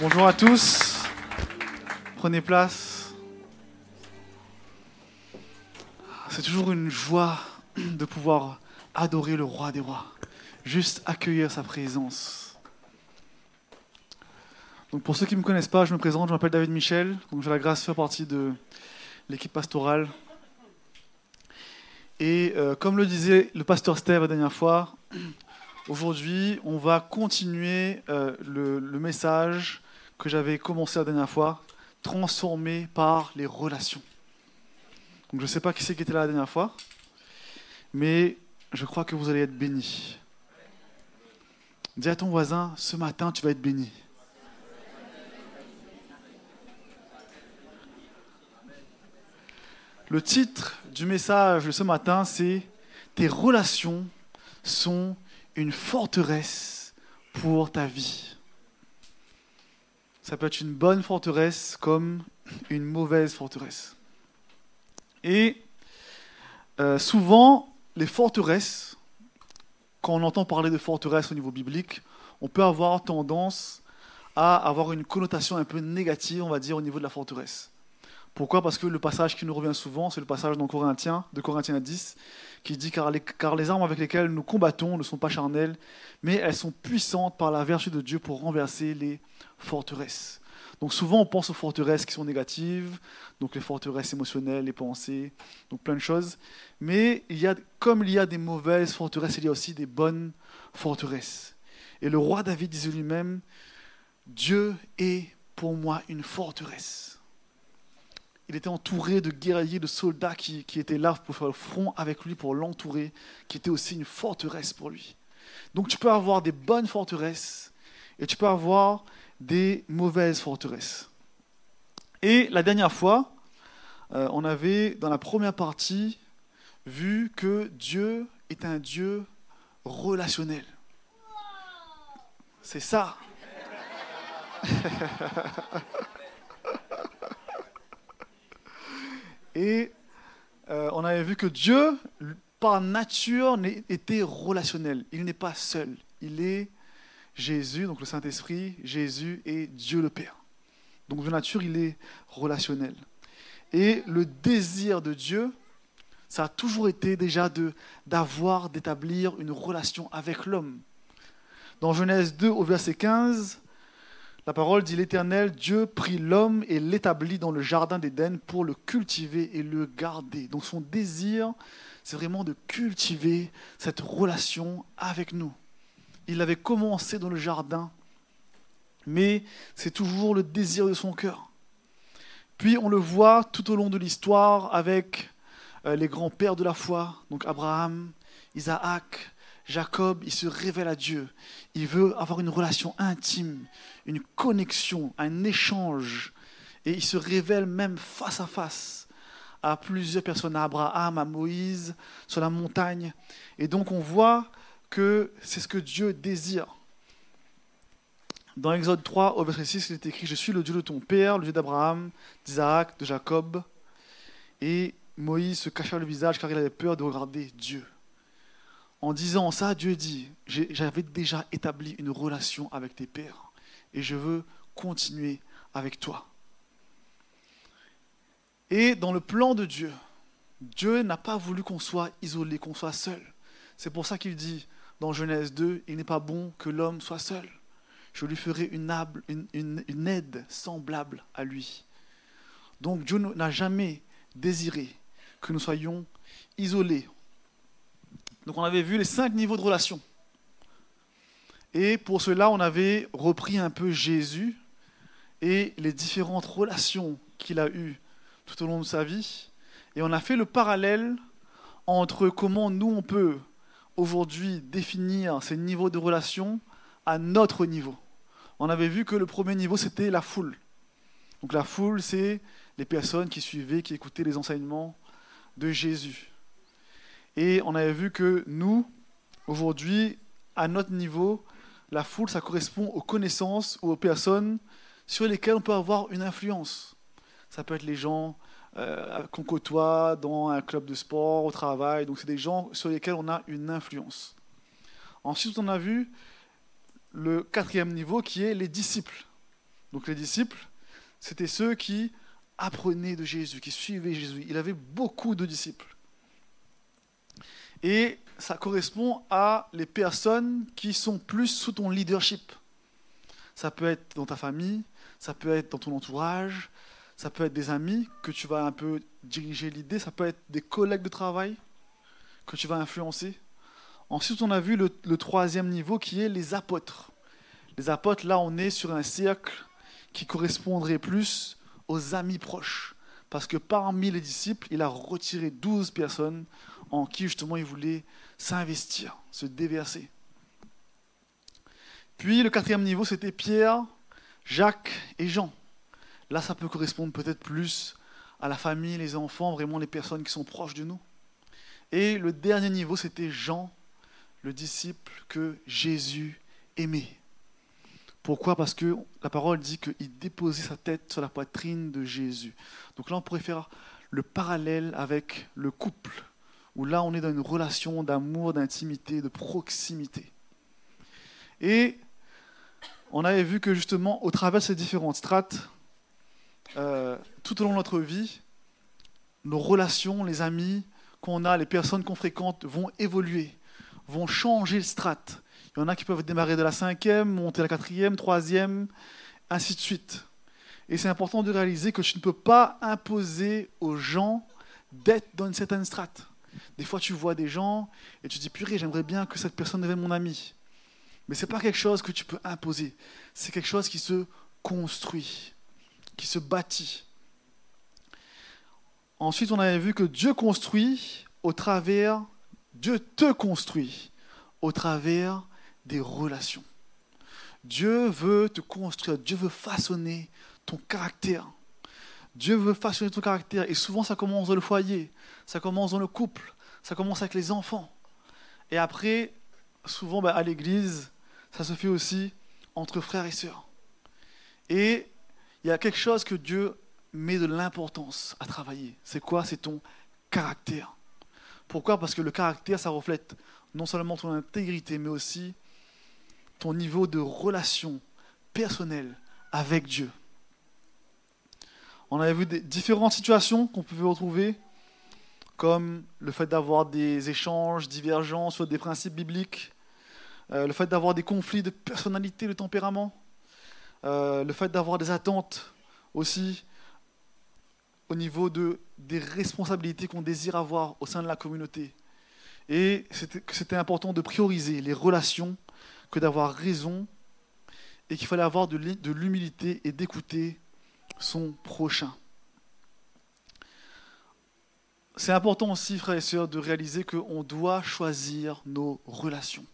Bonjour à tous. Prenez place. C'est toujours une joie de pouvoir adorer le roi des rois. Juste accueillir sa présence. Donc pour ceux qui ne me connaissent pas, je me présente, je m'appelle David Michel. Donc j'ai la grâce de faire partie de l'équipe pastorale. Et euh, comme le disait le pasteur Steve la dernière fois, aujourd'hui on va continuer euh, le, le message que j'avais commencé la dernière fois, transformé par les relations. Donc je ne sais pas qui c'est qui était là la dernière fois, mais je crois que vous allez être bénis. Dis à ton voisin, ce matin tu vas être béni. Le titre du message de ce matin, c'est Tes relations sont une forteresse pour ta vie. Ça peut être une bonne forteresse comme une mauvaise forteresse. Et euh, souvent, les forteresses, quand on entend parler de forteresses au niveau biblique, on peut avoir tendance à avoir une connotation un peu négative, on va dire, au niveau de la forteresse. Pourquoi? Parce que le passage qui nous revient souvent, c'est le passage dans Corinthiens, de Corinthiens 10, qui dit car les, car les armes avec lesquelles nous combattons ne sont pas charnelles, mais elles sont puissantes par la vertu de Dieu pour renverser les forteresses. Donc souvent on pense aux forteresses qui sont négatives, donc les forteresses émotionnelles, les pensées, donc plein de choses. Mais il y a, comme il y a des mauvaises forteresses, il y a aussi des bonnes forteresses. Et le roi David disait lui-même, Dieu est pour moi une forteresse. Il était entouré de guerriers, de soldats qui, étaient là pour faire le front avec lui, pour l'entourer, qui était aussi une forteresse pour lui. Donc tu peux avoir des bonnes forteresses et tu peux avoir des mauvaises forteresses. Et la dernière fois, euh, on avait dans la première partie vu que Dieu est un Dieu relationnel. C'est ça. Et euh, on avait vu que Dieu, par nature, était relationnel. Il n'est pas seul. Il est Jésus, donc le Saint-Esprit, Jésus et Dieu le Père. Donc de nature, il est relationnel. Et le désir de Dieu, ça a toujours été déjà d'avoir, d'établir une relation avec l'homme. Dans Genèse 2 au verset 15, la parole dit l'Éternel, Dieu prit l'homme et l'établit dans le jardin d'Éden pour le cultiver et le garder. Donc son désir, c'est vraiment de cultiver cette relation avec nous. Il avait commencé dans le jardin, mais c'est toujours le désir de son cœur. Puis on le voit tout au long de l'histoire avec euh, les grands-pères de la foi, donc Abraham, Isaac, Jacob, il se révèle à Dieu. Il veut avoir une relation intime, une connexion, un échange. Et il se révèle même face à face à plusieurs personnes, à Abraham, à Moïse, sur la montagne. Et donc on voit que c'est ce que Dieu désire. Dans Exode 3, au verset 6, il est écrit, Je suis le Dieu de ton père, le Dieu d'Abraham, d'Isaac, de Jacob. Et Moïse se cacha le visage car il avait peur de regarder Dieu. En disant ça, Dieu dit, j'avais déjà établi une relation avec tes pères et je veux continuer avec toi. Et dans le plan de Dieu, Dieu n'a pas voulu qu'on soit isolé, qu'on soit seul. C'est pour ça qu'il dit dans Genèse 2, il n'est pas bon que l'homme soit seul. Je lui ferai une, une aide semblable à lui. Donc Dieu n'a jamais désiré que nous soyons isolés. Donc on avait vu les cinq niveaux de relation. Et pour cela, on avait repris un peu Jésus et les différentes relations qu'il a eues tout au long de sa vie. Et on a fait le parallèle entre comment nous, on peut aujourd'hui définir ces niveaux de relation à notre niveau. On avait vu que le premier niveau, c'était la foule. Donc la foule, c'est les personnes qui suivaient, qui écoutaient les enseignements de Jésus. Et on avait vu que nous, aujourd'hui, à notre niveau, la foule, ça correspond aux connaissances ou aux personnes sur lesquelles on peut avoir une influence. Ça peut être les gens euh, qu'on côtoie dans un club de sport, au travail. Donc, c'est des gens sur lesquels on a une influence. Ensuite, on a vu le quatrième niveau qui est les disciples. Donc les disciples, c'était ceux qui apprenaient de Jésus, qui suivaient Jésus. Il avait beaucoup de disciples. Et ça correspond à les personnes qui sont plus sous ton leadership. Ça peut être dans ta famille, ça peut être dans ton entourage, ça peut être des amis que tu vas un peu diriger l'idée, ça peut être des collègues de travail que tu vas influencer. Ensuite, on a vu le, troisième niveau qui est les apôtres. Les apôtres, là, on est sur un cercle qui correspondrait plus aux amis proches. Parce que parmi les disciples, il a retiré douze personnes en qui justement il voulait s'investir, se déverser. Puis le quatrième niveau, c'était Pierre, Jacques et Jean. Là, ça peut correspondre peut-être plus à la famille, les enfants, vraiment les personnes qui sont proches de nous. Et le dernier niveau, c'était Jean, le disciple que Jésus aimait. Pourquoi? Parce que la parole dit qu'il déposait sa tête sur la poitrine de Jésus. Donc là, on pourrait faire le parallèle avec le couple, où là, on est dans une relation d'amour, d'intimité, de proximité. Et on avait vu que justement, au travers de ces différentes strates, euh, tout au long de notre vie, nos relations, les amis qu'on a, les personnes qu'on fréquente vont évoluer, vont changer le strate. Il y en a qui peuvent démarrer de la cinquième, monter à la quatrième, troisième, ainsi de suite. Et c'est important de réaliser que tu ne peux pas imposer aux gens d'être dans une certaine strate. Des fois, tu vois des gens et tu dis, purée, j'aimerais bien que cette personne devienne mon ami. Mais ce n'est pas quelque chose que tu peux imposer. C'est quelque chose qui se construit, qui se bâtit. Ensuite, on avait vu que Dieu construit au travers, Dieu te construit au travers des relations. Dieu veut te construire, Dieu veut façonner ton caractère. Dieu veut façonner ton caractère. Et souvent, ça commence dans le foyer, ça commence dans le couple, ça commence avec les enfants. Et après, souvent, ben, à l'église, ça se fait aussi entre frères et sœurs. Et il y a quelque chose que Dieu met de l'importance à travailler. C'est quoi? C'est ton caractère. Pourquoi? Parce que le caractère, ça reflète non seulement ton intégrité, mais aussi ton niveau de relation personnelle avec Dieu. On avait vu des différentes situations qu'on pouvait retrouver, comme le fait d'avoir des échanges divergents sur des principes bibliques, euh, le fait d'avoir des conflits de personnalité, de tempérament, euh, le fait d'avoir des attentes aussi au niveau de, des responsabilités qu'on désire avoir au sein de la communauté. Et c'était important de prioriser les relations que d'avoir raison et qu'il fallait avoir de l'humilité et d'écouter son prochain. C'est important aussi, frères et sœurs, de réaliser qu'on doit choisir nos relations.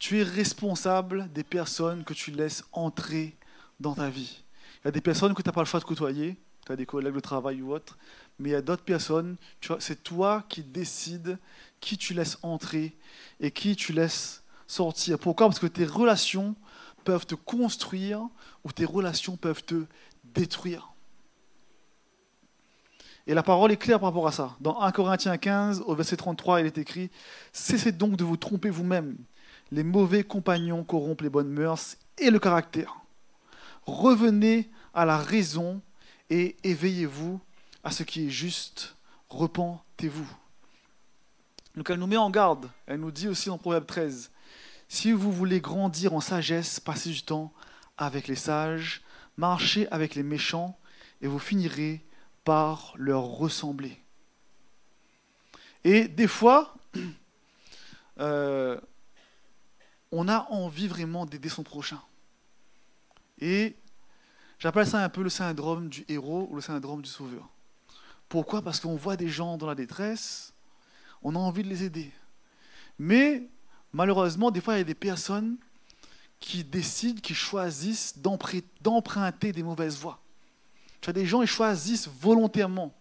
Tu es responsable des personnes que tu laisses entrer dans ta vie. Il y a des personnes que tu n'as pas le choix de côtoyer, tu as des collègues de travail ou autre, mais il y a d'autres personnes, c'est toi qui décides qui tu laisses entrer et qui tu laisses sortir. Pourquoi? Parce que tes relations peuvent te construire ou tes relations peuvent te détruire. Et la parole est claire par rapport à ça. Dans 1 Corinthiens 15, au verset 33, il est écrit Cessez donc de vous tromper vous-même. Les mauvais compagnons corrompent les bonnes mœurs et le caractère. Revenez à la raison et éveillez-vous à ce qui est juste. Repentez-vous. Donc elle nous met en garde. Elle nous dit aussi dans Proverbe 13 si vous voulez grandir en sagesse, passez du temps avec les sages, marchez avec les méchants, et vous finirez par leur ressembler. Et des fois, euh, on a envie vraiment d'aider son prochain. Et j'appelle ça un peu le syndrome du héros ou le syndrome du sauveur. Pourquoi? Parce qu'on voit des gens dans la détresse, on a envie de les aider. Mais malheureusement, des fois, il y a des personnes qui décident, qui choisissent d'emprunter des mauvaises voies. Tu as des gens, ils choisissent volontairement,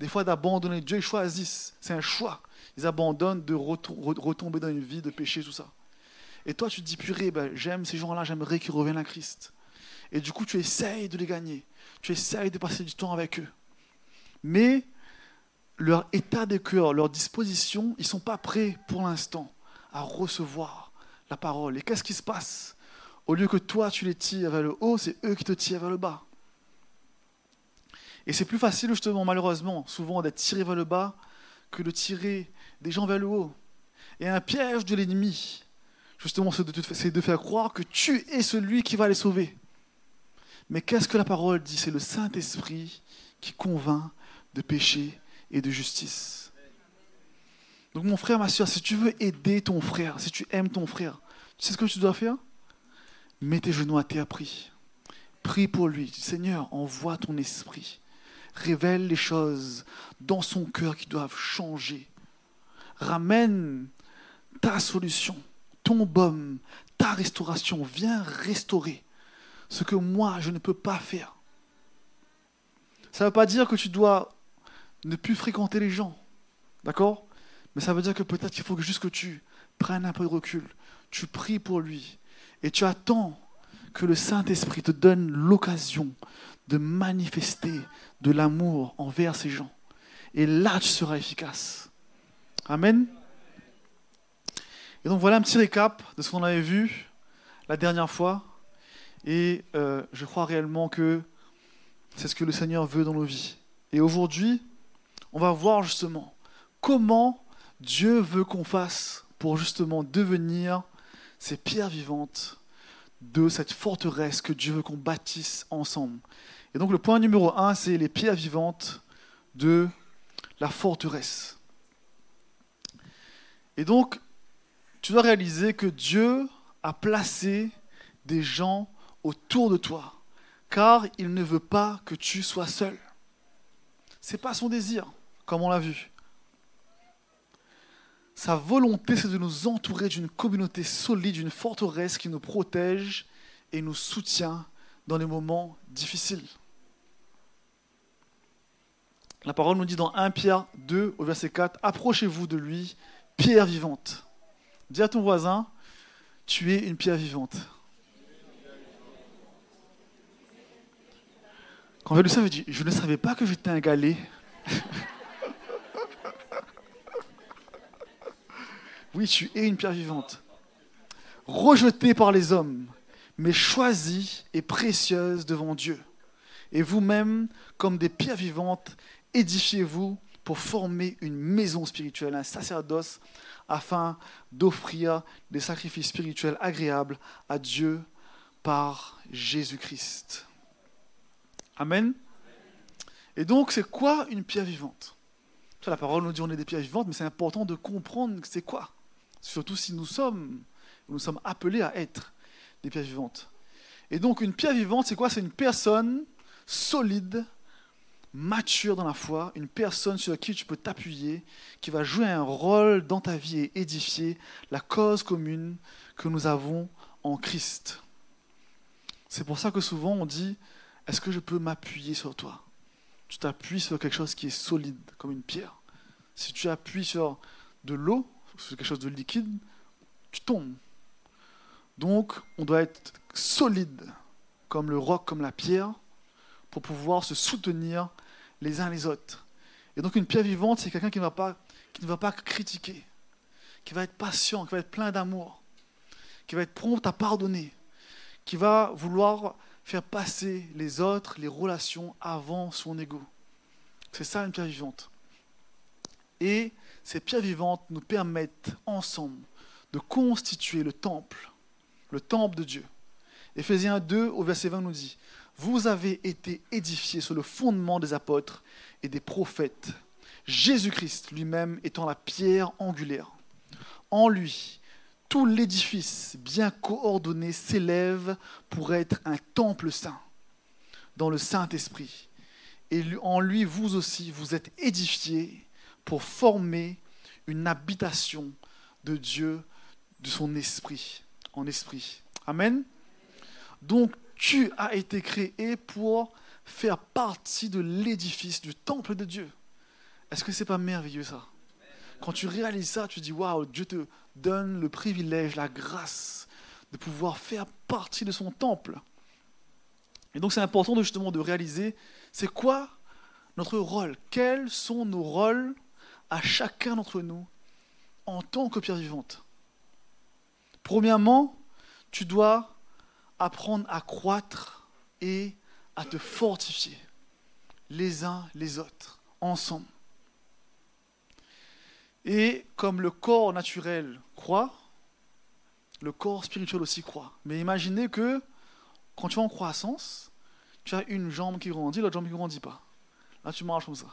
des fois d'abandonner Dieu, ils choisissent, c'est un choix. Ils abandonnent de retomber dans une vie de péché, tout ça. Et toi, tu te dis, purée, ben, j'aime ces gens-là, j'aimerais qu'ils reviennent à Christ. Et du coup, tu essayes de les gagner. Tu essayes de passer du temps avec eux. Mais leur état de cœur, leur disposition, ils ne sont pas prêts pour l'instant à recevoir la parole. Et qu'est-ce qui se passe? Au lieu que toi, tu les tires vers le haut, c'est eux qui te tirent vers le bas. Et c'est plus facile, justement, malheureusement, souvent d'être tiré vers le bas que de tirer des gens vers le haut. Et un piège de l'ennemi, justement, c'est de faire croire que tu es celui qui va les sauver. Mais qu'est-ce que la parole dit? C'est le Saint-Esprit qui convainc de péché et de justice. Donc mon frère, ma soeur, si tu veux aider ton frère, si tu aimes ton frère, tu sais ce que tu dois faire? Mets tes genoux à terre, prie. Prie pour lui. Seigneur, envoie ton esprit. Révèle les choses dans son cœur qui doivent changer. Ramène ta solution, ton baume, ta restauration. Viens restaurer ce que moi, je ne peux pas faire. Ça ne veut pas dire que tu dois ne plus fréquenter les gens. D'accord? Mais ça veut dire que peut-être qu'il faut juste que tu prennes un peu de recul. Tu pries pour lui. Et tu attends que le Saint-Esprit te donne l'occasion de manifester de l'amour envers ces gens. Et là, tu seras efficace. Amen. Et donc voilà un petit récap de ce qu'on avait vu la dernière fois. Et euh, je crois réellement que c'est ce que le Seigneur veut dans nos vies. Et aujourd'hui, on va voir justement comment Dieu veut qu'on fasse pour justement devenir ces pierres vivantes de cette forteresse que Dieu veut qu'on bâtisse ensemble. Et donc le point numéro un, c'est les pierres vivantes de la forteresse. Et donc, tu dois réaliser que Dieu a placé des gens autour de toi, car il ne veut pas que tu sois seul. Ce n'est pas son désir, comme on l'a vu. Sa volonté, c'est de nous entourer d'une communauté solide, d'une forteresse qui nous protège et nous soutient dans les moments difficiles. La parole nous dit dans 1 Pierre 2 au verset 4, Approchez-vous de lui, pierre vivante. Dis à ton voisin, tu es une pierre vivante. Quand le dit, je ne savais pas que j'étais un galet. oui, tu es une pierre vivante. Rejetée par les hommes, mais choisie et précieuse devant Dieu. Et vous-même, comme des pierres vivantes, édifiez-vous pour former une maison spirituelle, un sacerdoce, afin d'offrir des sacrifices spirituels agréables à Dieu par Jésus-Christ. Amen. Et donc, c'est quoi une pierre vivante? La parole nous dit on est des pierres vivantes, mais c'est important de comprendre c'est quoi. Surtout si nous sommes, nous sommes appelés à être des pierres vivantes. Et donc, une pierre vivante, c'est quoi? C'est une personne solide, mature dans la foi, une personne sur qui tu peux t'appuyer, qui va jouer un rôle dans ta vie et édifier la cause commune que nous avons en Christ. C'est pour ça que souvent on dit est-ce que je peux m'appuyer sur toi? Tu t'appuies sur quelque chose qui est solide, comme une pierre. Si tu appuies sur de l'eau, sur quelque chose de liquide, tu tombes. Donc, on doit être solide, comme le roc, comme la pierre, pour pouvoir se soutenir les uns les autres. Et donc, une pierre vivante, c'est quelqu'un qui, qui ne va pas critiquer, qui va être patient, qui va être plein d'amour, qui va être prompt à pardonner, qui va vouloir faire passer les autres, les relations avant son ego. C'est ça une pierre vivante. Et ces pierres vivantes nous permettent ensemble de constituer le temple, le temple de Dieu. Éphésiens 2 au verset 20 nous dit, Vous avez été édifiés sur le fondement des apôtres et des prophètes, Jésus-Christ lui-même étant la pierre angulaire. En lui, tout l'édifice bien coordonné s'élève pour être un temple saint dans le Saint-Esprit. Et en lui, vous aussi, vous êtes édifiés pour former une habitation de Dieu, de son esprit, en esprit. Amen. Donc, tu as été créé pour faire partie de l'édifice, du temple de Dieu. Est-ce que c'est pas merveilleux ça? Quand tu réalises ça, tu dis waouh, Dieu te donne le privilège, la grâce de pouvoir faire partie de son temple. Et donc c'est important de, justement de réaliser c'est quoi notre rôle, quels sont nos rôles à chacun d'entre nous en tant que pierre vivante? Premièrement, tu dois apprendre à croître et à te fortifier les uns les autres, ensemble. Et comme le corps naturel croît, le corps spirituel aussi croît. Mais imaginez que quand tu es en croissance, tu as une jambe qui grandit, l'autre jambe qui ne grandit pas. Là, tu marches comme ça.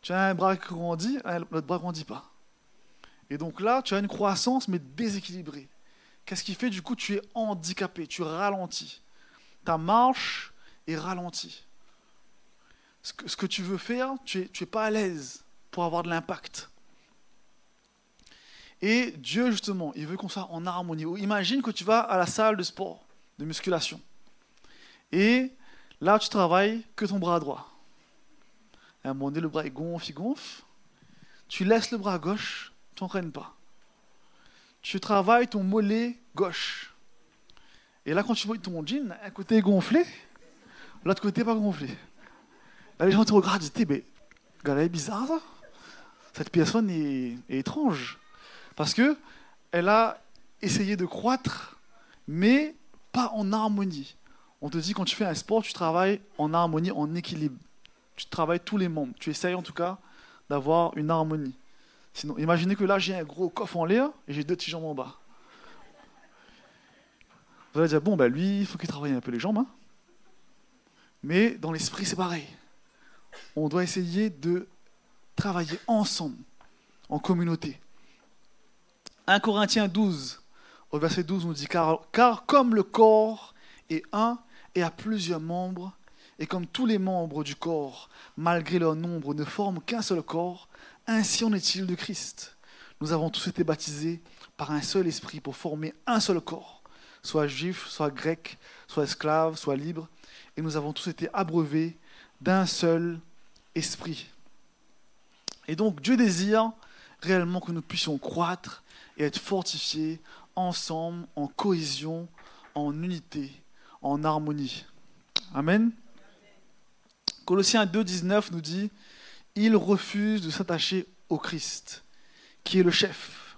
Tu as un bras qui grandit, l'autre bras ne grandit pas. Et donc là, tu as une croissance, mais déséquilibrée. Qu'est-ce qui fait Du coup, tu es handicapé, tu ralentis. Ta marche est ralentie. Ce que, tu veux faire, tu n'es es pas à l'aise pour avoir de l'impact. Et Dieu, justement, il veut qu'on soit en harmonie. Imagine que tu vas à la salle de sport, de musculation. Et là, tu travailles que ton bras droit. À un moment donné, le bras est gonfle, il gonfle. Tu laisses le bras gauche, tu n'entraînes pas. Tu travailles ton mollet gauche. Et là, quand tu vois ton jean, un côté est gonflé, l'autre côté pas gonflé. Là, les gens te regardent et disent, mais, gars, est bizarre ça. Cette personne est, est étrange. Parce que elle a essayé de croître, mais pas en harmonie. On te dit quand tu fais un sport, tu travailles en harmonie, en équilibre. Tu travailles tous les membres. Tu essayes en tout cas d'avoir une harmonie. Sinon, imaginez que là, j'ai un gros coffre en l'air et j'ai deux petits jambes en bas. Vous allez dire, bon, ben lui, il faut qu'il travaille un peu les jambes. Hein. Mais dans l'esprit, c'est pareil. On doit essayer de travailler ensemble, en communauté. 1 Corinthiens 12, au verset 12, nous dit, car comme le corps est un et a plusieurs membres, et comme tous les membres du corps, malgré leur nombre, ne forment qu'un seul corps, ainsi en est-il de Christ. Nous avons tous été baptisés par un seul esprit pour former un seul corps, soit juif, soit grec, soit esclave, soit libre, et nous avons tous été abreuvés d'un seul esprit. Et donc Dieu désire réellement que nous puissions croître et être fortifiés ensemble, en cohésion, en unité, en harmonie. Amen. Colossiens 2, 19 nous dit Il refuse de s'attacher au Christ, qui est le chef,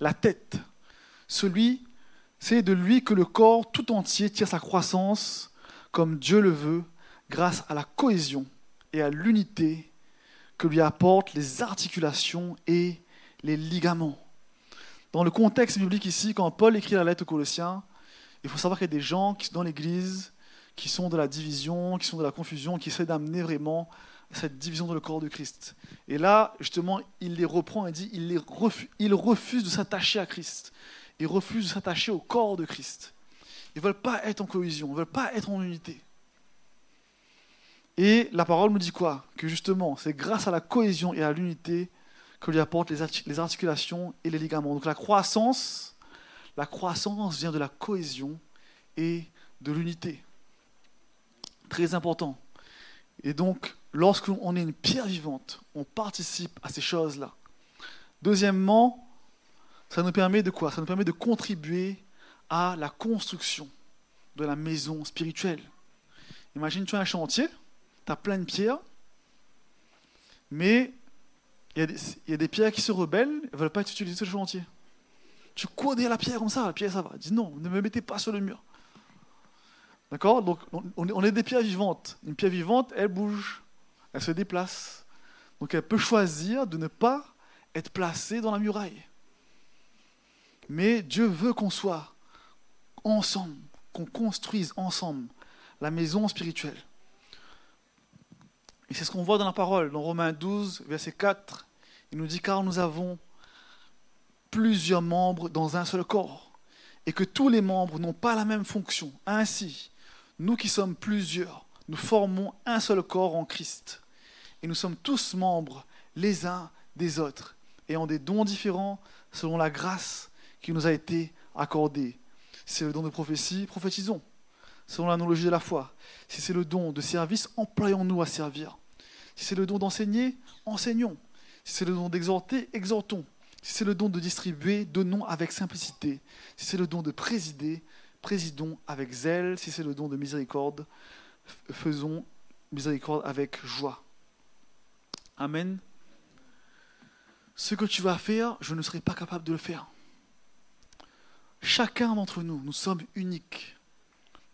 la tête. Celui, c'est de lui que le corps tout entier tire sa croissance comme Dieu le veut, grâce à la cohésion et à l'unité que lui apportent les articulations et les ligaments. Dans le contexte biblique ici, quand Paul écrit la lettre aux Colossiens, il faut savoir qu'il y a des gens qui sont dans l'Église qui sont de la division, qui sont de la confusion, qui essaient d'amener vraiment cette division dans le corps de Christ. Et là, justement, il les reprend et dit, il, les refuse, il refuse de s'attacher à Christ. Il refuse de s'attacher au corps de Christ. Ils ne veulent pas être en cohésion, ils ne veulent pas être en unité. Et la parole nous dit quoi? Que justement, c'est grâce à la cohésion et à l'unité que lui apporte les articulations et les ligaments. Donc la croissance, la croissance vient de la cohésion et de l'unité. Très important. Et donc, lorsqu'on est une pierre vivante, on participe à ces choses-là. Deuxièmement, ça nous permet de contribuer à la construction de la maison spirituelle. Imagine, tu as un chantier, tu as plein de pierres, mais il y, a des, pierres qui se rebellent, elles ne veulent pas être utilisées sur le chantier. Tu derrière la pierre comme ça, la pierre ça va. Dis non, ne me mettez pas sur le mur. D'accord? Donc on est des pierres vivantes. Une pierre vivante, elle bouge, elle se déplace. Donc elle peut choisir de ne pas être placée dans la muraille. Mais Dieu veut qu'on soit ensemble, qu'on construise ensemble la maison spirituelle. Et c'est ce qu'on voit dans la parole, dans Romains 12, verset 4. Il nous dit, car nous avons plusieurs membres dans un seul corps, et que tous les membres n'ont pas la même fonction. Ainsi, nous qui sommes plusieurs, nous formons un seul corps en Christ. Et nous sommes tous membres les uns des autres, ayant des dons différents selon la grâce qui nous a été accordée. Si c'est le don de prophétie, prophétisons selon l'analogie de la foi. Si c'est le don de service, employons-nous à servir. Si c'est le don d'enseigner, enseignons. Si c'est le don d'exhorter, exhortons. Si c'est le don de distribuer, donnons avec simplicité. Si c'est le don de présider, présidons avec zèle. Si c'est le don de miséricorde, faisons miséricorde avec joie. Amen. Ce que tu vas faire, je ne serai pas capable de le faire. chacun d'entre nous, nous sommes uniques.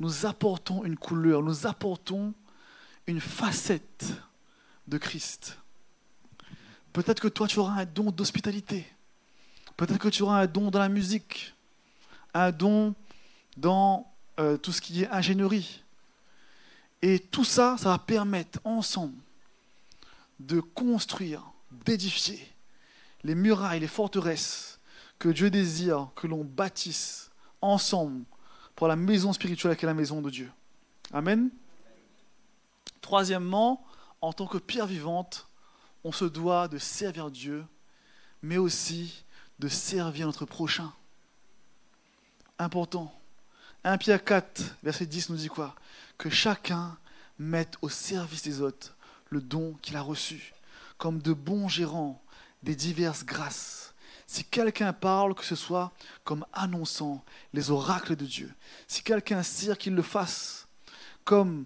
Nous apportons une couleur, nous apportons une facette de Christ. Peut-être que toi, tu auras un don d'hospitalité. Peut-être que tu auras un don dans la musique, un don dans euh, tout ce qui est ingénierie. Et tout ça, ça va permettre ensemble de construire, d'édifier les murailles, les forteresses que Dieu désire que l'on bâtisse ensemble pour la maison spirituelle qui est la maison de Dieu. Amen. Troisièmement, en tant que pierre vivante, on se doit de servir Dieu, mais aussi de servir notre prochain. Important. 1 Pierre 4, verset 10 nous dit quoi? Que chacun mette au service des autres le don qu'il a reçu, comme de bons gérants des diverses grâces. Si quelqu'un parle, que ce soit comme annonçant les oracles de Dieu. Si quelqu'un sert, qu'il le fasse comme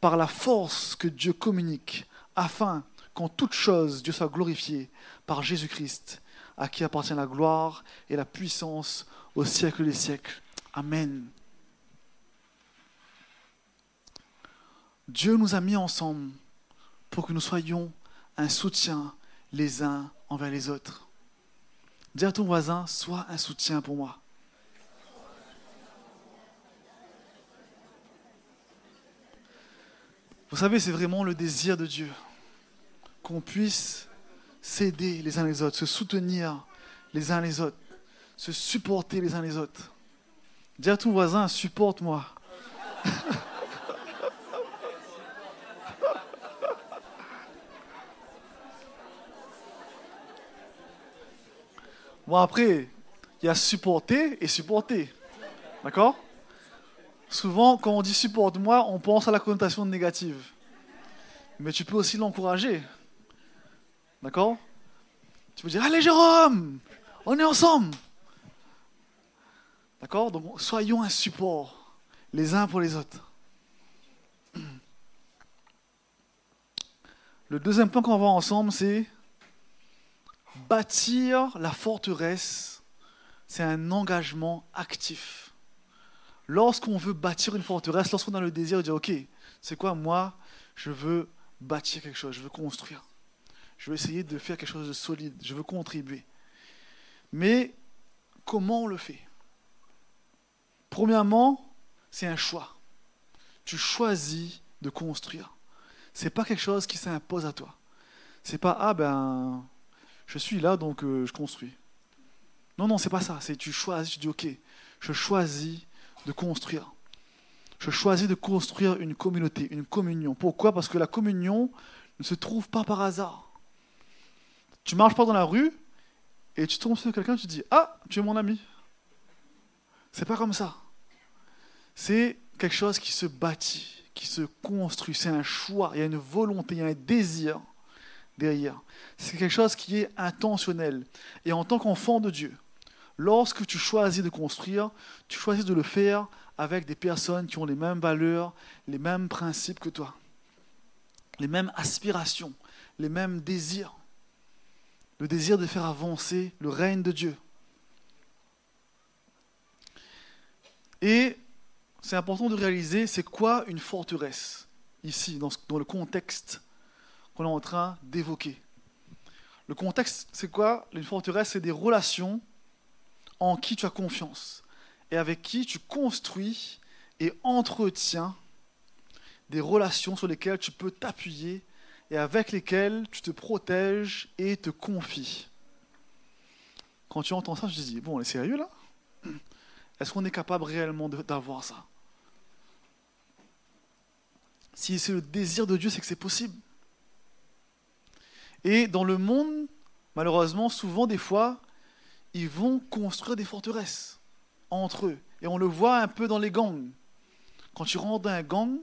par la force que Dieu communique, afin qu'en toute chose Dieu soit glorifié par Jésus-Christ, à qui appartient la gloire et la puissance au siècle des siècles. Amen. Dieu nous a mis ensemble pour que nous soyons un soutien les uns envers les autres. Dis à ton voisin, sois un soutien pour moi. Vous savez, c'est vraiment le désir de Dieu qu'on puisse s'aider les uns les autres, se soutenir les uns les autres, se supporter les uns les autres. Dis à ton voisin, supporte-moi. Bon, après, il y a supporter et supporter. D'accord? Souvent, quand on dit supporte-moi, on pense à la connotation négative. Mais tu peux aussi l'encourager. D'accord? Tu peux dire Allez, Jérôme On est ensemble D'accord? Donc, soyons un support les uns pour les autres. Le deuxième point qu'on va voir ensemble, c'est bâtir la forteresse, c'est un engagement actif lorsqu'on veut bâtir une forteresse, lorsqu'on a le désir de dire, OK, c'est quoi, moi, je veux bâtir quelque chose, je veux construire. Je veux essayer de faire quelque chose de solide, je veux contribuer. Mais comment on le fait? Premièrement, c'est un choix. Tu choisis de construire. Ce n'est pas quelque chose qui s'impose à toi. C'est pas ah ben je suis là donc euh, je construis. Non non c'est pas ça. C'est tu choisis. Tu dis ok je choisis de construire. Je choisis de construire une communauté, une communion. Pourquoi? Parce que la communion ne se trouve pas par hasard. Tu marches pas dans la rue et tu tombes sur quelqu'un, tu dis Ah, tu es mon ami. C'est pas comme ça. C'est quelque chose qui se bâtit, qui se construit. C'est un choix, il y a une volonté, il y a un désir derrière. C'est quelque chose qui est intentionnel. Et en tant qu'enfant de Dieu, Lorsque tu choisis de construire, tu choisis de le faire avec des personnes qui ont les mêmes valeurs, les mêmes principes que toi, les mêmes aspirations, les mêmes désirs. Le désir de faire avancer le règne de Dieu. Et c'est important de réaliser c'est quoi une forteresse ici, dans, le contexte qu'on est en train d'évoquer. Le contexte, c'est quoi? Une forteresse, c'est des relations en qui tu as confiance et avec qui tu construis et entretiens des relations sur lesquelles tu peux t'appuyer et avec lesquelles tu te protèges et te confies. Quand tu entends ça, je te dis, bon, on est sérieux là? Est-ce qu'on est capable réellement d'avoir ça? Si c'est le désir de Dieu, c'est que c'est possible. Et dans le monde, malheureusement, souvent, des fois, ils vont construire des forteresses entre eux. Et on le voit un peu dans les gangs. Quand tu rentres dans un gang,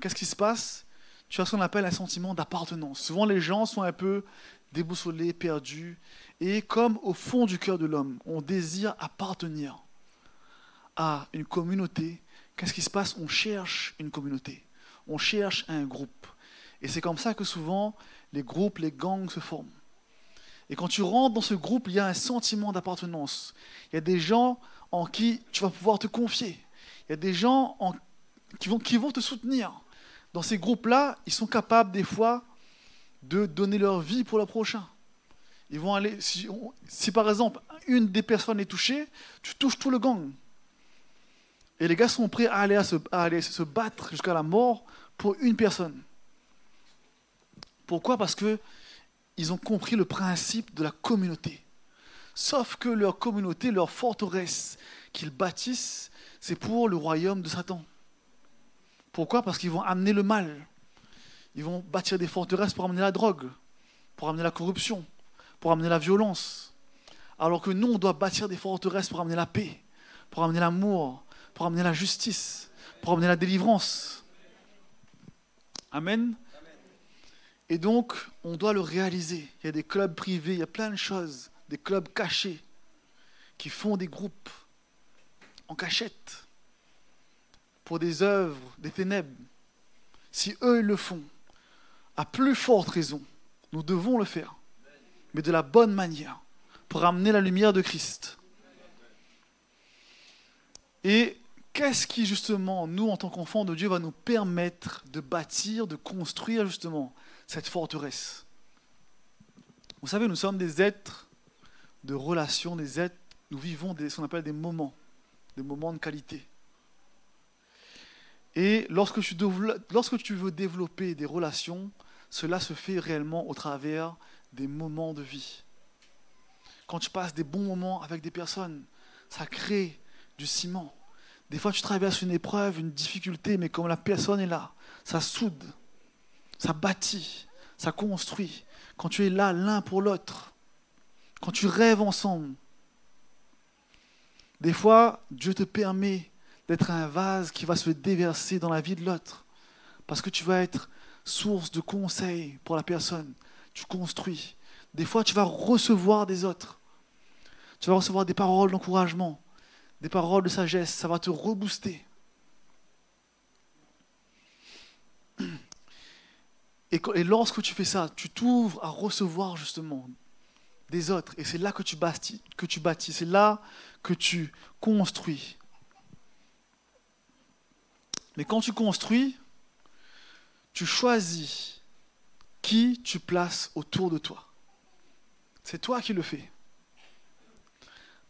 qu'est-ce qui se passe? Tu as ce qu'on appelle un sentiment d'appartenance. Souvent, les gens sont un peu déboussolés, perdus. Et comme au fond du cœur de l'homme, on désire appartenir à une communauté, qu'est-ce qui se passe? On cherche une communauté. On cherche un groupe. Et c'est comme ça que souvent les groupes, les gangs se forment. Et quand tu rentres dans ce groupe, il y a un sentiment d'appartenance. Il y a des gens en qui tu vas pouvoir te confier. Il y a des gens qui, vont, qui vont te soutenir. Dans ces groupes-là, ils sont capables des fois de donner leur vie pour le prochain. Ils vont aller, si, si, par exemple une des personnes est touchée, tu touches tout le gang. Et les gars sont prêts à aller, à se, à aller se battre jusqu'à la mort pour une personne. Pourquoi? Parce que ils ont compris le principe de la communauté. Sauf que leur communauté, leur forteresse qu'ils bâtissent, c'est pour le royaume de Satan. Pourquoi? Parce qu'ils vont amener le mal. Ils vont bâtir des forteresses pour amener la drogue, pour amener la corruption, pour amener la violence. Alors que nous, on doit bâtir des forteresses pour amener la paix, pour amener l'amour, pour amener la justice, pour amener la délivrance. Amen. Et donc, on doit le réaliser. Il y a des clubs privés, il y a plein de choses, des clubs cachés qui font des groupes en cachette pour des œuvres des ténèbres. Si eux le font, à plus forte raison, nous devons le faire, mais de la bonne manière, pour amener la lumière de Christ. Et qu'est-ce qui, justement, nous, en tant qu'enfants de Dieu, va nous permettre de bâtir, de construire, justement, cette forteresse. Vous savez, nous sommes des êtres de relations, des êtres, nous vivons ce qu'on appelle des moments, des moments de qualité. Et lorsque tu, lorsque tu veux développer des relations, cela se fait réellement au travers des moments de vie. Quand tu passes des bons moments avec des personnes, ça crée du ciment. Des fois, tu traverses une épreuve, une difficulté, mais comme la personne est là, ça soude ça bâtit, ça construit. Quand tu es là l'un pour l'autre, quand tu rêves ensemble, des fois, Dieu te permet d'être un vase qui va se déverser dans la vie de l'autre. Parce que tu vas être source de conseils pour la personne. Tu construis. Des fois, tu vas recevoir des autres. Tu vas recevoir des paroles d'encouragement, des paroles de sagesse. Ça va te rebooster. Et, lorsque tu fais ça, tu t'ouvres à recevoir justement des autres. Et c'est là que tu bâtis, que tu bâtis, c'est là que tu construis. Mais quand tu construis, tu choisis qui tu places autour de toi. C'est toi qui le fais.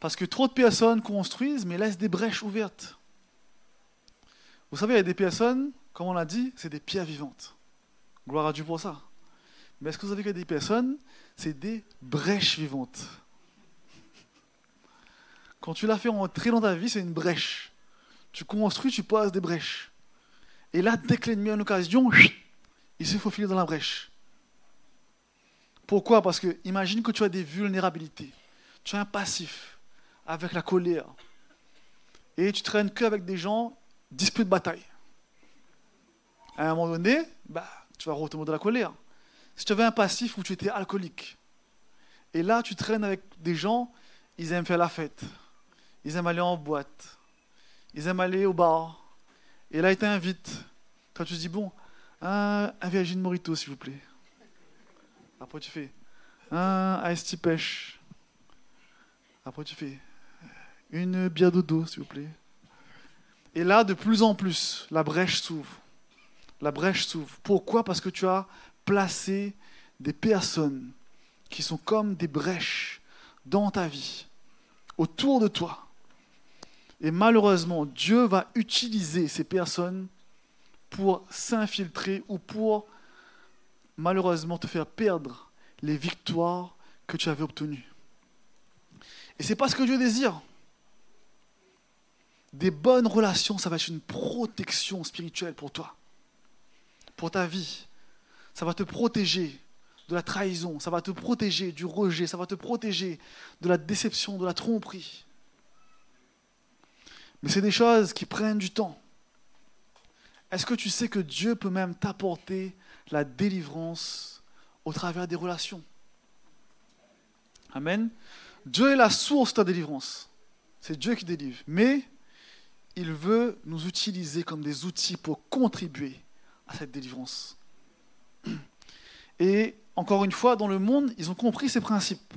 Parce que trop de personnes construisent mais laissent des brèches ouvertes. Vous savez, il y a des personnes, comme on l'a dit, c'est des pierres vivantes. Gloire à Dieu pour ça. Mais est-ce que vous savez que des personnes, c'est des brèches vivantes Quand tu l'as fait entrer dans ta vie, c'est une brèche. Tu construis, tu poses des brèches. Et là, dès que l'ennemi a une occasion, il se faufile dans la brèche. Pourquoi? Parce que imagine que tu as des vulnérabilités. Tu as un passif avec la colère. Et tu traînes que avec des gens disputés de bataille. À un moment donné, bah, tu vas retomber dans la colère. Si tu avais un passif où tu étais alcoolique, et là tu traînes avec des gens, ils aiment faire la fête, ils aiment aller en boîte, ils aiment aller au bar, et là ils t'invitent. Toi tu dis, bon, un, Virgin Morito s'il vous plaît. Après tu fais, un Ice Pêche. Après tu fais, une bière d'eau s'il vous plaît. Et là, de plus en plus, la brèche s'ouvre la brèche s'ouvre. Pourquoi? Parce que tu as placé des personnes qui sont comme des brèches dans ta vie, autour de toi. Et malheureusement, Dieu va utiliser ces personnes pour s'infiltrer ou pour malheureusement te faire perdre les victoires que tu avais obtenues. Et c'est pas ce que Dieu désire. Des bonnes relations, ça va être une protection spirituelle pour toi pour ta vie. Ça va te protéger de la trahison, ça va te protéger du rejet, ça va te protéger de la déception, de la tromperie. Mais c'est des choses qui prennent du temps. Est-ce que tu sais que Dieu peut même t'apporter la délivrance au travers des relations? Amen. Dieu est la source de ta délivrance. C'est Dieu qui délivre. Mais il veut nous utiliser comme des outils pour contribuer à cette délivrance. Et encore une fois, dans le monde, ils ont compris ces principes.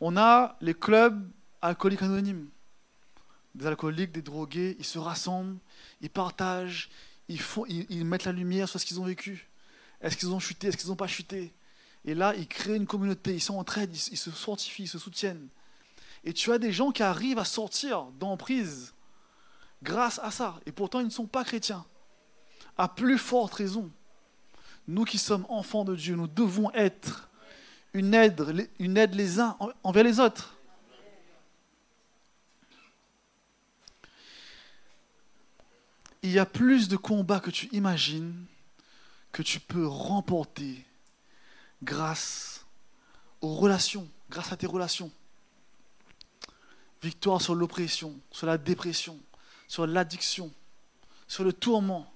On a les clubs alcooliques anonymes. Des alcooliques, des drogués, ils se rassemblent, ils partagent, ils, font, ils, mettent la lumière sur ce qu'ils ont vécu. Est-ce qu'ils ont chuté, est-ce qu'ils n'ont pas chuté? Et là, ils créent une communauté, ils s'entraident, ils, ils se fortifient, ils se soutiennent. Et tu as des gens qui arrivent à sortir d'emprise grâce à ça. Et pourtant, ils ne sont pas chrétiens. À plus forte raison, nous qui sommes enfants de Dieu, nous devons être une aide, les uns envers les autres. Il y a plus de combats que tu imagines que tu peux remporter grâce aux relations, grâce à tes relations. Victoire sur l'oppression, sur la dépression, sur l'addiction, sur le tourment.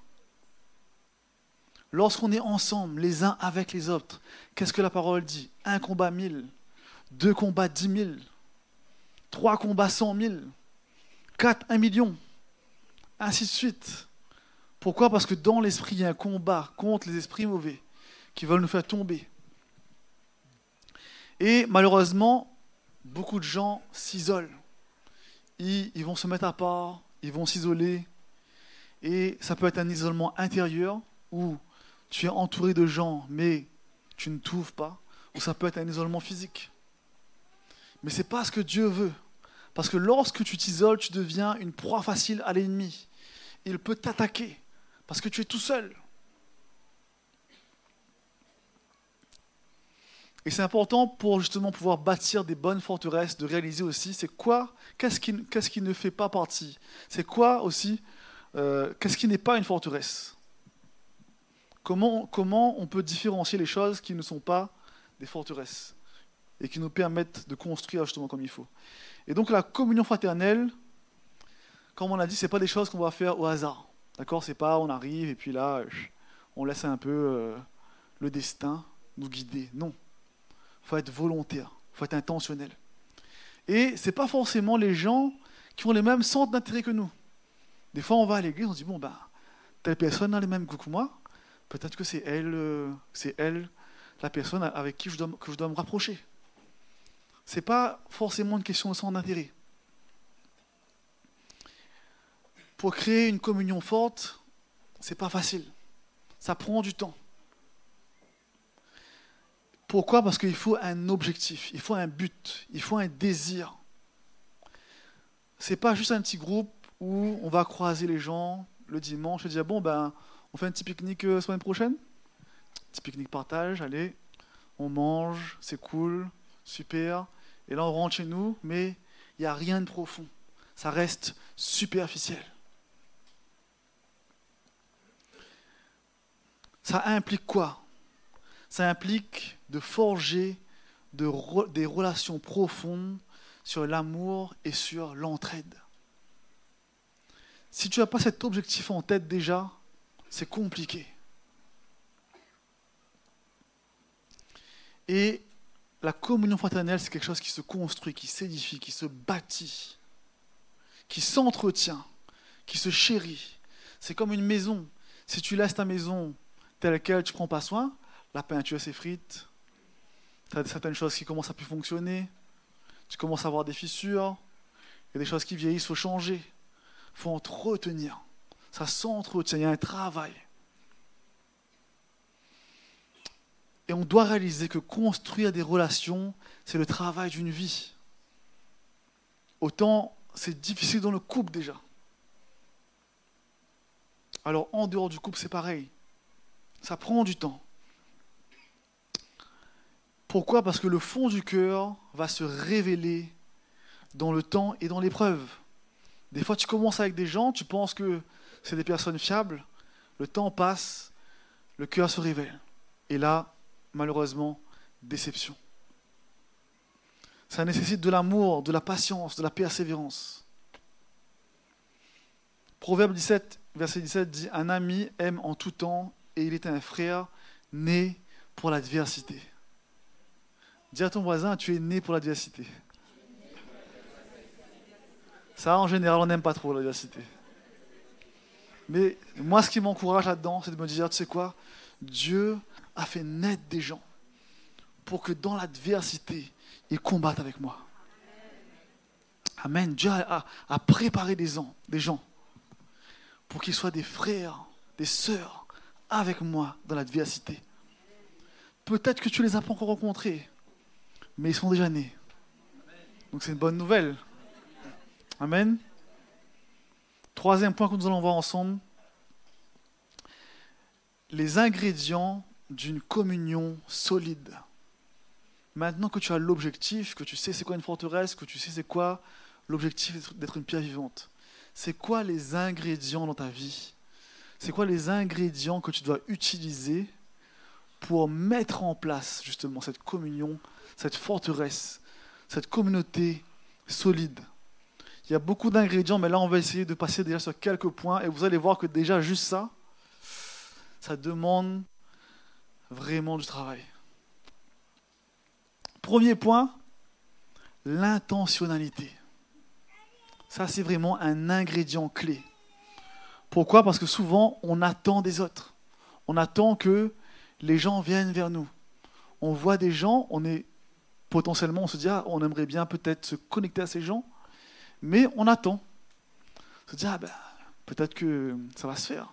Lorsqu'on est ensemble, les uns avec les autres, qu'est-ce que la parole dit? Un combat mille, deux combats dix mille, trois combats cent mille, quatre un million, ainsi de suite. Pourquoi? Parce que dans l'esprit, il y a un combat contre les esprits mauvais qui veulent nous faire tomber. Et malheureusement, beaucoup de gens s'isolent. Ils, vont se mettre à part, ils vont s'isoler. Et ça peut être un isolement intérieur où tu es entouré de gens, mais tu ne t'ouvres pas. Ou ça peut être un isolement physique. Mais ce n'est pas ce que Dieu veut. Parce que lorsque tu t'isoles, tu deviens une proie facile à l'ennemi. Il peut t'attaquer parce que tu es tout seul. Et c'est important pour justement pouvoir bâtir des bonnes forteresses, de réaliser aussi c'est quoi, qu'est-ce qui, ne fait pas partie, c'est quoi aussi, euh, qu'est-ce qui n'est pas une forteresse? Comment, on peut différencier les choses qui ne sont pas des forteresses et qui nous permettent de construire justement comme il faut. Et donc la communion fraternelle, comme on l'a dit, c'est pas des choses qu'on va faire au hasard. D'accord? C'est pas on arrive et puis là on laisse un peu euh, le destin nous guider. Non faut être volontaire, faut être intentionnel. Et c'est pas forcément les gens qui ont les mêmes centres d'intérêt que nous. Des fois, on va à l'église, on se dit bon ben, telle personne a les mêmes goûts que moi. Peut-être que c'est elle, euh, c'est elle, la personne avec qui je dois, me rapprocher. C'est pas forcément une question de centre d'intérêt. Pour créer une communion forte, c'est pas facile. Ça prend du temps. Pourquoi? Parce qu'il faut un objectif, il faut un but, il faut un désir. C'est pas juste un petit groupe où on va croiser les gens le dimanche et dire bon ben on fait un petit pique-nique euh, semaine prochaine? Petit pique-nique partage, allez, on mange, c'est cool, super. Et là on rentre chez nous, mais il n'y a rien de profond. Ça reste superficiel. Ça implique quoi? Ça implique de forger des relations profondes sur l'amour et sur l'entraide. Si tu n'as pas cet objectif en tête déjà, c'est compliqué. Et la communion fraternelle, c'est quelque chose qui se construit, qui s'édifie, qui se bâtit, qui s'entretient, qui se chérit. C'est comme une maison. Si tu laisses ta maison telle quelle, tu ne prends pas soin, la peinture s'effrite, tu as certaines choses qui commencent à plus fonctionner, tu commences à avoir des fissures, il y a des choses qui vieillissent, il faut changer, il faut entretenir. Ça s'entretient, il y a un travail. Et on doit réaliser que construire des relations, c'est le travail d'une vie. Autant c'est difficile dans le couple déjà. Alors en dehors du couple, c'est pareil. Ça prend du temps. Pourquoi? Parce que le fond du cœur va se révéler dans le temps et dans l'épreuve. Des fois, tu commences avec des gens, tu penses que c'est des personnes fiables, le temps passe, le cœur se révèle. Et là, malheureusement, déception. Ça nécessite de l'amour, de la patience, de la persévérance. Proverbe 17, verset 17 dit Un ami aime en tout temps et il est un frère né pour l'adversité. Dis à ton voisin, tu es né pour la diversité. Ça, en général, on n'aime pas trop la diversité. Mais moi, ce qui m'encourage là-dedans, c'est de me dire, tu sais quoi, Dieu a fait naître des gens. pour que dans l'adversité, ils combattent avec moi. Amen. Dieu a, préparé des gens, des gens pour qu'ils soient des frères, des sœurs avec moi dans l'adversité. Peut-être que tu ne les as pas encore rencontrés, mais ils sont déjà nés. Donc c'est une bonne nouvelle. Amen. Troisième point que nous allons voir ensemble, les ingrédients d'une communion solide. Maintenant que tu as l'objectif, que tu sais c'est quoi une forteresse, que tu sais c'est quoi l'objectif d'être une pierre vivante, c'est quoi les ingrédients dans ta vie? C'est quoi les ingrédients que tu dois utiliser pour mettre en place justement cette communion, cette forteresse, cette communauté solide? Il y a beaucoup d'ingrédients, mais là on va essayer de passer déjà sur quelques points et vous allez voir que déjà juste ça, ça demande vraiment du travail. Premier point, l'intentionnalité. Ça, c'est vraiment un ingrédient clé. Pourquoi? Parce que souvent, on attend des autres. On attend que les gens viennent vers nous. On voit des gens, on est potentiellement, on se dit, ah, on aimerait bien peut-être se connecter à ces gens, mais on attend. On se dit, ah ben, peut-être que ça va se faire.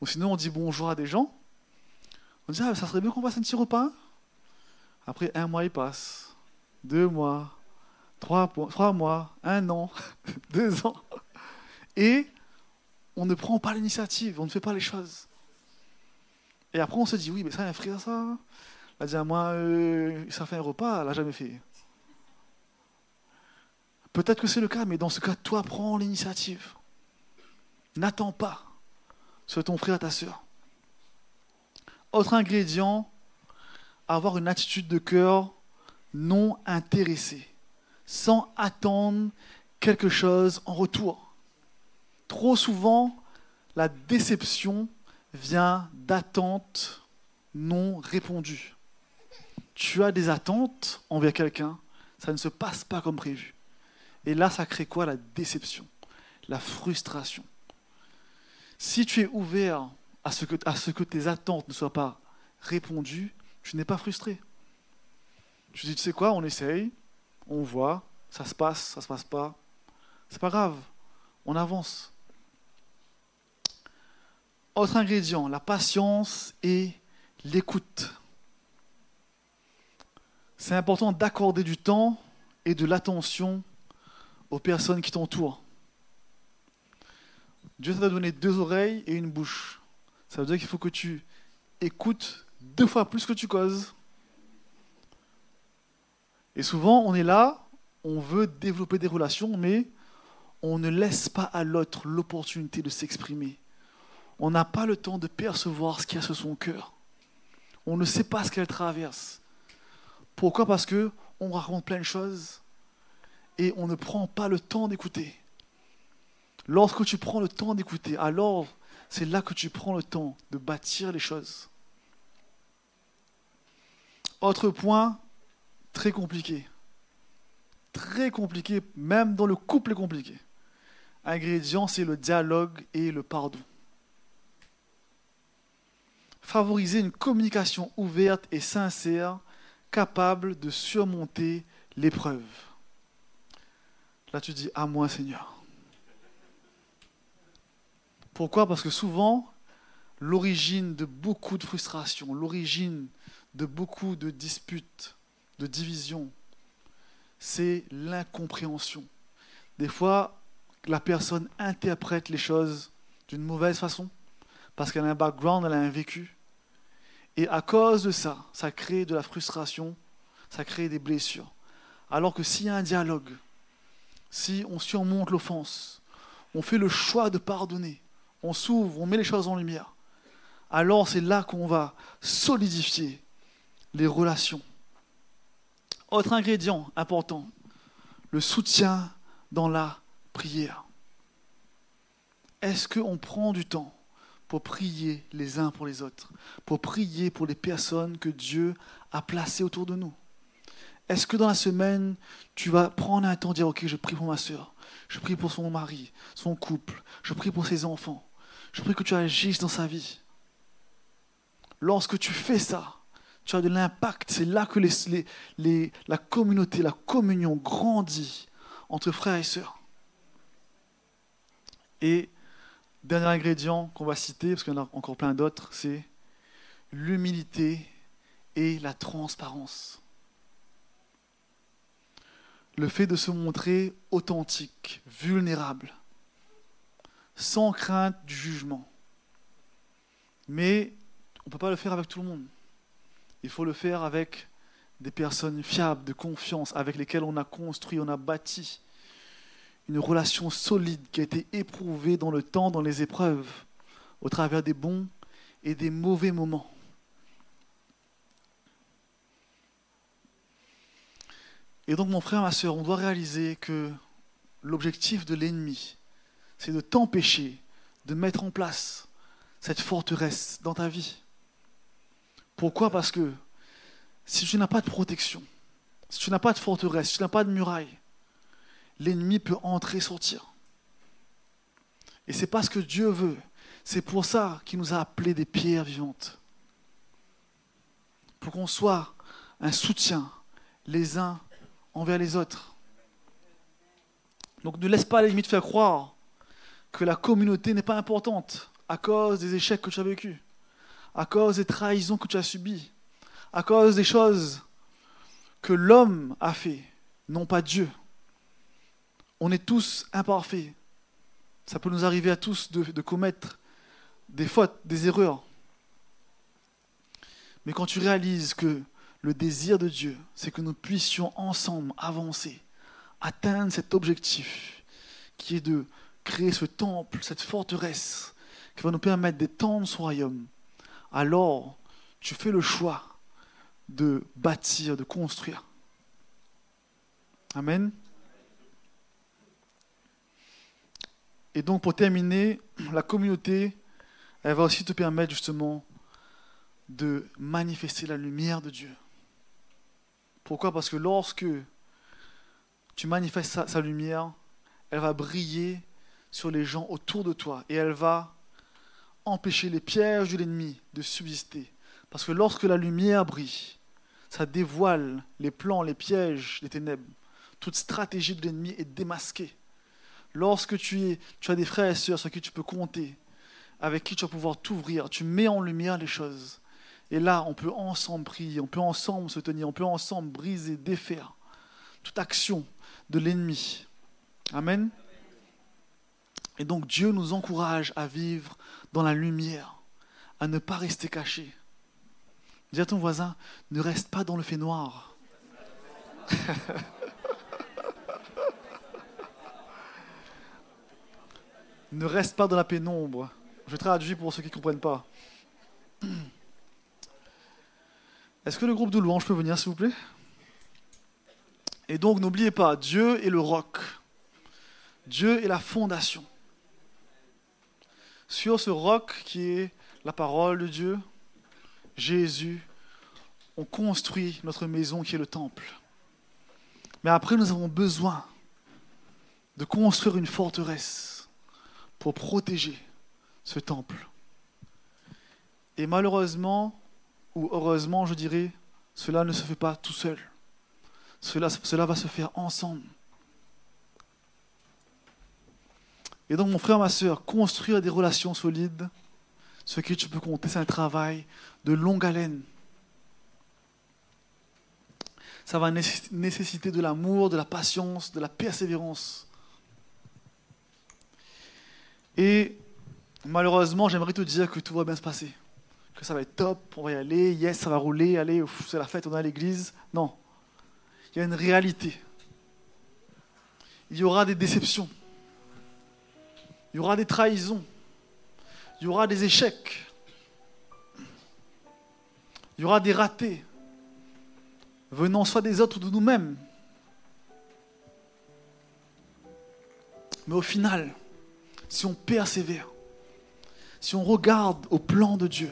Ou sinon, on dit bonjour à des gens. On dit, ah, ça serait bien qu'on fasse un petit repas. Après, un mois, il passe. Deux mois. Trois, mois. Un an. deux ans. Et on ne prend pas l'initiative. On ne fait pas les choses. Et après, on se dit, oui, mais ça, un frère, ça. Elle dit, moi, euh, ça fait un repas, elle n'a jamais fait. Peut-être que c'est le cas, mais dans ce cas, toi, prends l'initiative. N'attends pas sur ton frère, ta soeur. Autre ingrédient, avoir une attitude de cœur non intéressée, sans attendre quelque chose en retour. Trop souvent, la déception vient d'attentes non répondues. Tu as des attentes envers quelqu'un, ça ne se passe pas comme prévu. Et là, ça crée quoi La déception, la frustration? Si tu es ouvert à ce que, tes attentes ne soient pas répondues, tu n'es pas frustré. Tu dis, tu sais quoi, on essaye, on voit, ça se passe, ça se passe pas. C'est pas grave, on avance. Autre ingrédient, la patience et l'écoute. C'est important d'accorder du temps et de l'attention aux personnes qui t'entourent. Dieu t'a donné deux oreilles et une bouche. Ça veut dire qu'il faut que tu écoutes deux fois plus que tu causes. Et souvent, on est là, on veut développer des relations, mais on ne laisse pas à l'autre l'opportunité de s'exprimer. On n'a pas le temps de percevoir ce qu'il y a sur son cœur. On ne sait pas ce qu'elle traverse. Pourquoi? Parce que on raconte plein de choses et on ne prend pas le temps d'écouter. Lorsque tu prends le temps d'écouter, alors c'est là que tu prends le temps de bâtir les choses. Autre point très compliqué. Très compliqué, même dans le couple compliqué. Ingrédient, c'est le dialogue et le pardon. Favoriser une communication ouverte et sincère, capable de surmonter l'épreuve. Là, tu dis, à moi, Seigneur. Pourquoi? Parce que souvent, l'origine de beaucoup de frustration, l'origine de beaucoup de disputes, de divisions, c'est l'incompréhension. Des fois, la personne interprète les choses d'une mauvaise façon, parce qu'elle a un background, elle a un vécu. Et à cause de ça, ça crée de la frustration, ça crée des blessures. Alors que s'il y a un dialogue, si on surmonte l'offense, on fait le choix de pardonner, on s'ouvre, on met les choses en lumière, alors c'est là qu'on va solidifier les relations. Autre ingrédient important, le soutien dans la prière. Est-ce qu'on prend du temps pour prier les uns pour les autres, pour prier pour les personnes que Dieu a placées autour de nous? Est-ce que dans la semaine, tu vas prendre un temps dire, ok, je prie pour ma soeur, je prie pour son mari, son couple, je prie pour ses enfants, je prie que tu agisses dans sa vie. Lorsque tu fais ça, tu as de l'impact. C'est là que la communauté, la communion grandit entre frères et sœurs. Et dernier ingrédient qu'on va citer, parce qu'il y en a encore plein d'autres, c'est l'humilité et la transparence. Le fait de se montrer authentique, vulnérable, sans crainte du jugement. Mais on ne peut pas le faire avec tout le monde. Il faut le faire avec des personnes fiables, de confiance, avec lesquelles on a construit, on a bâti une relation solide qui a été éprouvée dans le temps, dans les épreuves, au travers des bons et des mauvais moments. Et donc mon frère, ma soeur, on doit réaliser que l'objectif de l'ennemi, c'est de t'empêcher de mettre en place cette forteresse dans ta vie. Pourquoi? Parce que si tu n'as pas de protection, si tu n'as pas de forteresse, si tu n'as pas de muraille, l'ennemi peut entrer et sortir. Et c'est pas ce que Dieu veut. C'est pour ça qu'il nous a appelés des pierres vivantes. Pour qu'on soit un soutien les uns envers les autres. Donc ne laisse pas l'ennemi te faire croire que la communauté n'est pas importante à cause des échecs que tu as vécus, à cause des trahisons que tu as subies, à cause des choses que l'homme a fait, non pas Dieu. On est tous imparfaits. Ça peut nous arriver à tous de commettre des fautes, des erreurs. Mais quand tu réalises que le désir de Dieu, c'est que nous puissions ensemble avancer, atteindre cet objectif qui est de créer ce temple, cette forteresse qui va nous permettre d'étendre son royaume, alors tu fais le choix de bâtir, de construire. Amen. Et donc pour terminer, la communauté, elle va aussi te permettre justement de manifester la lumière de Dieu. Pourquoi? Parce que lorsque tu manifestes sa, lumière, elle va briller sur les gens autour de toi et elle va empêcher les pièges de l'ennemi de subsister. Parce que lorsque la lumière brille, ça dévoile les plans, les pièges des ténèbres. Toute stratégie de l'ennemi est démasquée. Lorsque tu, es, tu as des frères et sœurs sur qui tu peux compter, avec qui tu vas pouvoir t'ouvrir, tu mets en lumière les choses. Et là, on peut ensemble prier, on peut ensemble se tenir, on peut ensemble briser, défaire toute action de l'ennemi. Amen. Et donc Dieu nous encourage à vivre dans la lumière, à ne pas rester caché. Dis à ton voisin, ne reste pas dans le fait noir. ne reste pas dans la pénombre. Je traduis pour ceux qui ne comprennent pas. Est-ce que le groupe de louanges peut venir, s'il vous plaît? Et donc, n'oubliez pas, Dieu est le roc. Dieu est la fondation. Sur ce roc qui est la parole de Dieu, Jésus, on construit notre maison qui est le temple. Mais après, nous avons besoin de construire une forteresse pour protéger ce temple. Et malheureusement, ou heureusement, je dirais, cela ne se fait pas tout seul. Cela, cela va se faire ensemble. Et donc, mon frère, ma soeur, construire des relations solides, ce que tu peux compter, c'est un travail de longue haleine. Ça va nécessiter de l'amour, de la patience, de la persévérance. Et malheureusement, j'aimerais te dire que tout va bien se passer que ça va être top, on va y aller, yes, ça va rouler, allez, c'est la fête, on est à l'église. Non. Il y a une réalité. Il y aura des déceptions. Il y aura des trahisons. Il y aura des échecs. Il y aura des ratés venant soit des autres ou de nous-mêmes. Mais au final, si on persévère, si on regarde au plan de Dieu,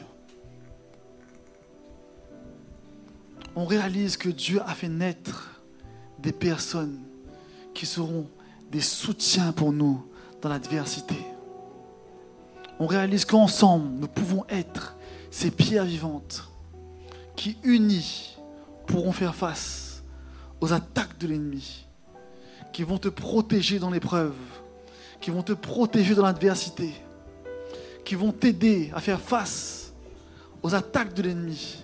on réalise que Dieu a fait naître des personnes qui seront des soutiens pour nous dans l'adversité. On réalise qu'ensemble, nous pouvons être ces pierres vivantes qui, unis, pourront faire face aux attaques de l'ennemi, qui vont te protéger dans l'épreuve, qui vont te protéger dans l'adversité, qui vont t'aider à faire face aux attaques de l'ennemi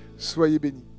Soyez bénis.